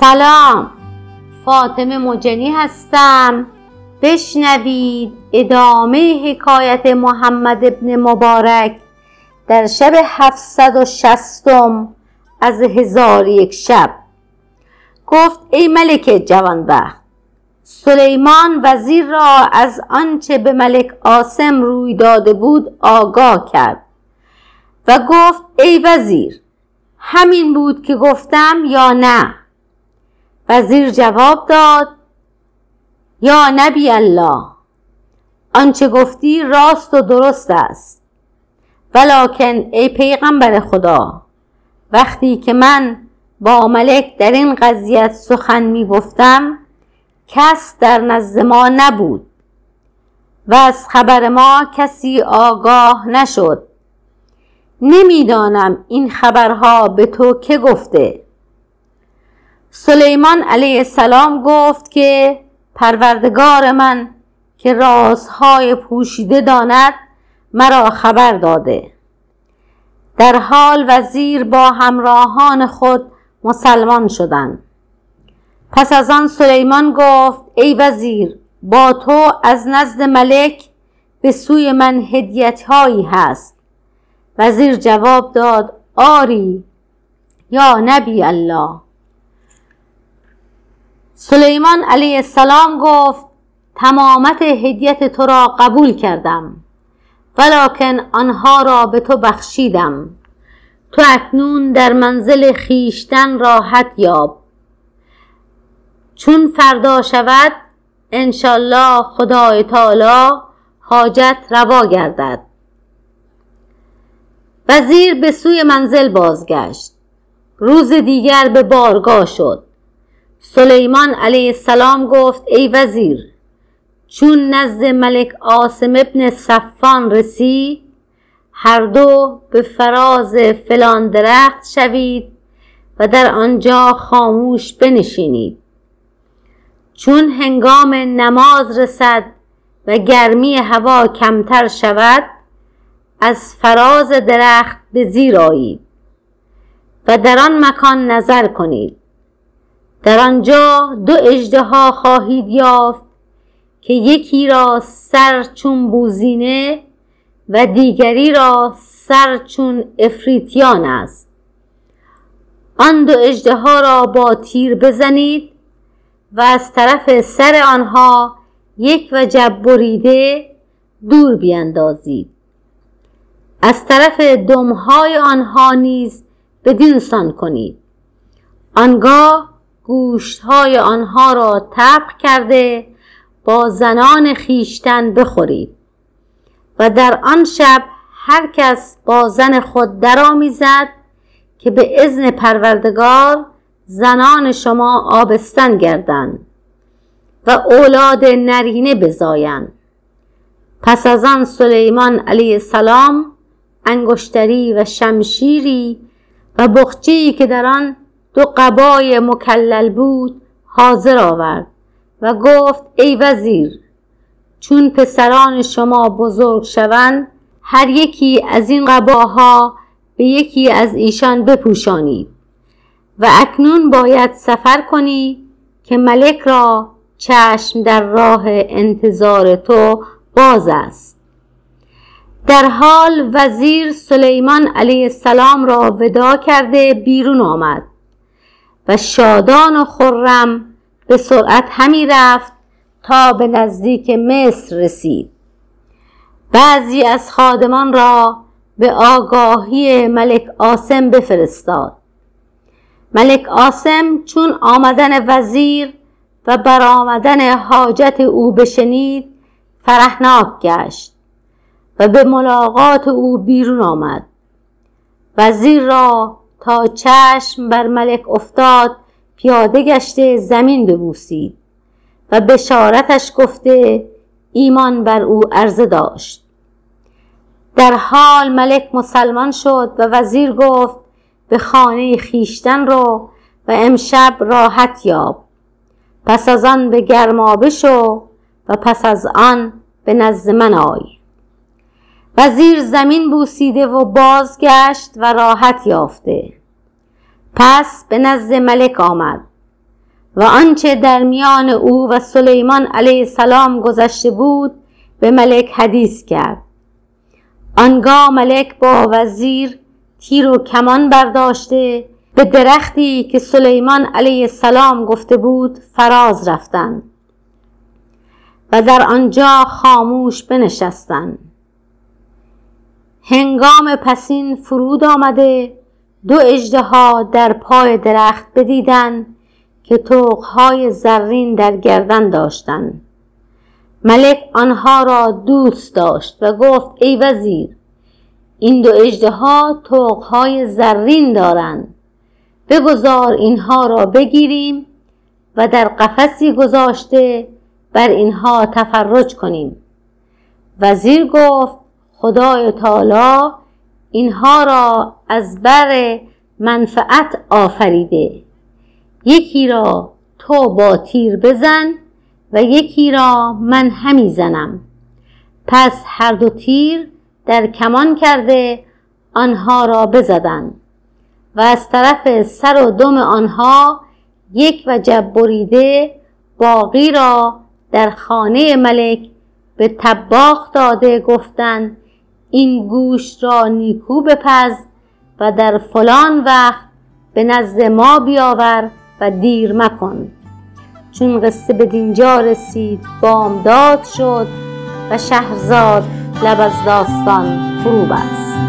سلام. فاطمه مجنی هستم. بشنوید ادامه حکایت محمد ابن مبارک در شب هفتصد و شستم از هزار یک شب. گفت ای ملک جوانبخت سلیمان وزیر را از آنچه به ملک عاصم روی داده بود آگاه کرد و گفت ای وزیر همین بود که گفتم یا نه؟ وزیر جواب داد یا نبی الله آنچه گفتی راست و درست است. ولکن ای پیغمبر خدا وقتی که من با ملک در این قضیت سخن می گفتم کس در نزد ما نبود و از خبر ما کسی آگاه نشد. نمی‌دانم این خبرها به تو که گفته. سلیمان علیه السلام گفت که پروردگار من که رازهای پوشیده داند مرا خبر داده. در حال وزیر با همراهان خود مسلمان شدند. پس از آن سلیمان گفت ای وزیر با تو از نزد ملک به سوی من هدیت هایی هست. وزیر جواب داد آری یا نبی الله. سلیمان علیه السلام گفت تمامت هدیت تو را قبول کردم ولکن آنها را به تو بخشیدم. تو اکنون در منزل خیشتن راحت یاب. چون فردا شود انشالله خدای تعالی حاجت روا گردد. وزیر به سوی منزل بازگشت. روز دیگر به بارگاه شد. سلیمان علیه السلام گفت ای وزیر چون نزد ملک عاصم ابن صفان رسید هر دو به فراز فلان درخت شوید و در آنجا خاموش بنشینید. چون هنگام نماز رسد و گرمی هوا کمتر شود از فراز درخت به زیر آیید و در آن مکان نظر کنید. در آنجا دو اژدها خواهید یافت که یکی را سر چون بوزینه و دیگری را سر چون افریتیان است. آن دو اژدها را با تیر بزنید و از طرف سر آنها یک وجب بریده دور بیندازید. از طرف دمهای آنها نیز بدینسان کنید. آنگاه گوشتهای آنها را طبخ کرده با زنان خیشتن بخورید. و در آن شب هر کس با زن خود درآمیزد که به اذن پروردگار زنان شما آبستن گردند و اولاد نرینه بزایند. پس از آن سلیمان علیه السلام انگشتری و شمشیری و بخچه‌ای که در آن دو قبای مکلل بود حاضر آورد و گفت ای وزیر چون پسران شما بزرگ شوند هر یکی از این قباها به یکی از ایشان بپوشانید و اکنون باید سفر کنی که ملک را چشم در راه انتظار تو باز است. در حال وزیر سلیمان علیه السلام را ودا کرده بیرون آمد. و شادان و خرم به سرعت همی رفت تا به نزدیک مصر رسید. بعضی از خادمان را به آگاهی ملک آسم بفرستاد. ملک آسم چون آمدن وزیر و برآمدن حاجت او بشنید فرحناک گشت و به ملاقات او بیرون آمد. وزیر را تا چشم بر ملک افتاد پیاده گشته زمین ببوسید و بشارتش گفته ایمان بر او عرضه داشت. در حال ملک مسلمان شد و وزیر گفت به خانه خیشتن رو و امشب راحت یاب. پس از آن به گرمابه شو و پس از آن به نزد من آی. وزیر زمین بوسیده و بازگشت و راحت یافته. پس به نزد ملک آمد و آنچه در میان او و سلیمان علیه السلام گذشته بود به ملک حدیث کرد. آنگاه ملک با وزیر تیر و کمان برداشته به درختی که سلیمان علیه السلام گفته بود فراز رفتند و در آنجا خاموش بنشستند. هنگام پسین فرود آمده دو اژدها در پای درخت بدیدند که توقهای زرین در گردن داشتند ملک آنها را دوست داشت و گفت ای وزیر این دو اژدها توقهای زرین دارند بگذار اینها را بگیریم و در قفسی گذاشته بر اینها تفرج کنیم. وزیر گفت خدای تعالی اینها را از بر منفعت آفریده. یکی را تو با تیر بزن و یکی را من همی زنم. پس هر دو تیر در کمان کرده آنها را بزدند و از طرف سر و دم آنها یک وجب بریده باقی را در خانه ملک به تباخ داده گفتند این گوش را نیکو بپز و در فلان وقت به نزد ما بیاور و دیر مکن. چون قصه به دینجا رسید بامداد شد و شهرزاد لب از داستان فرو بست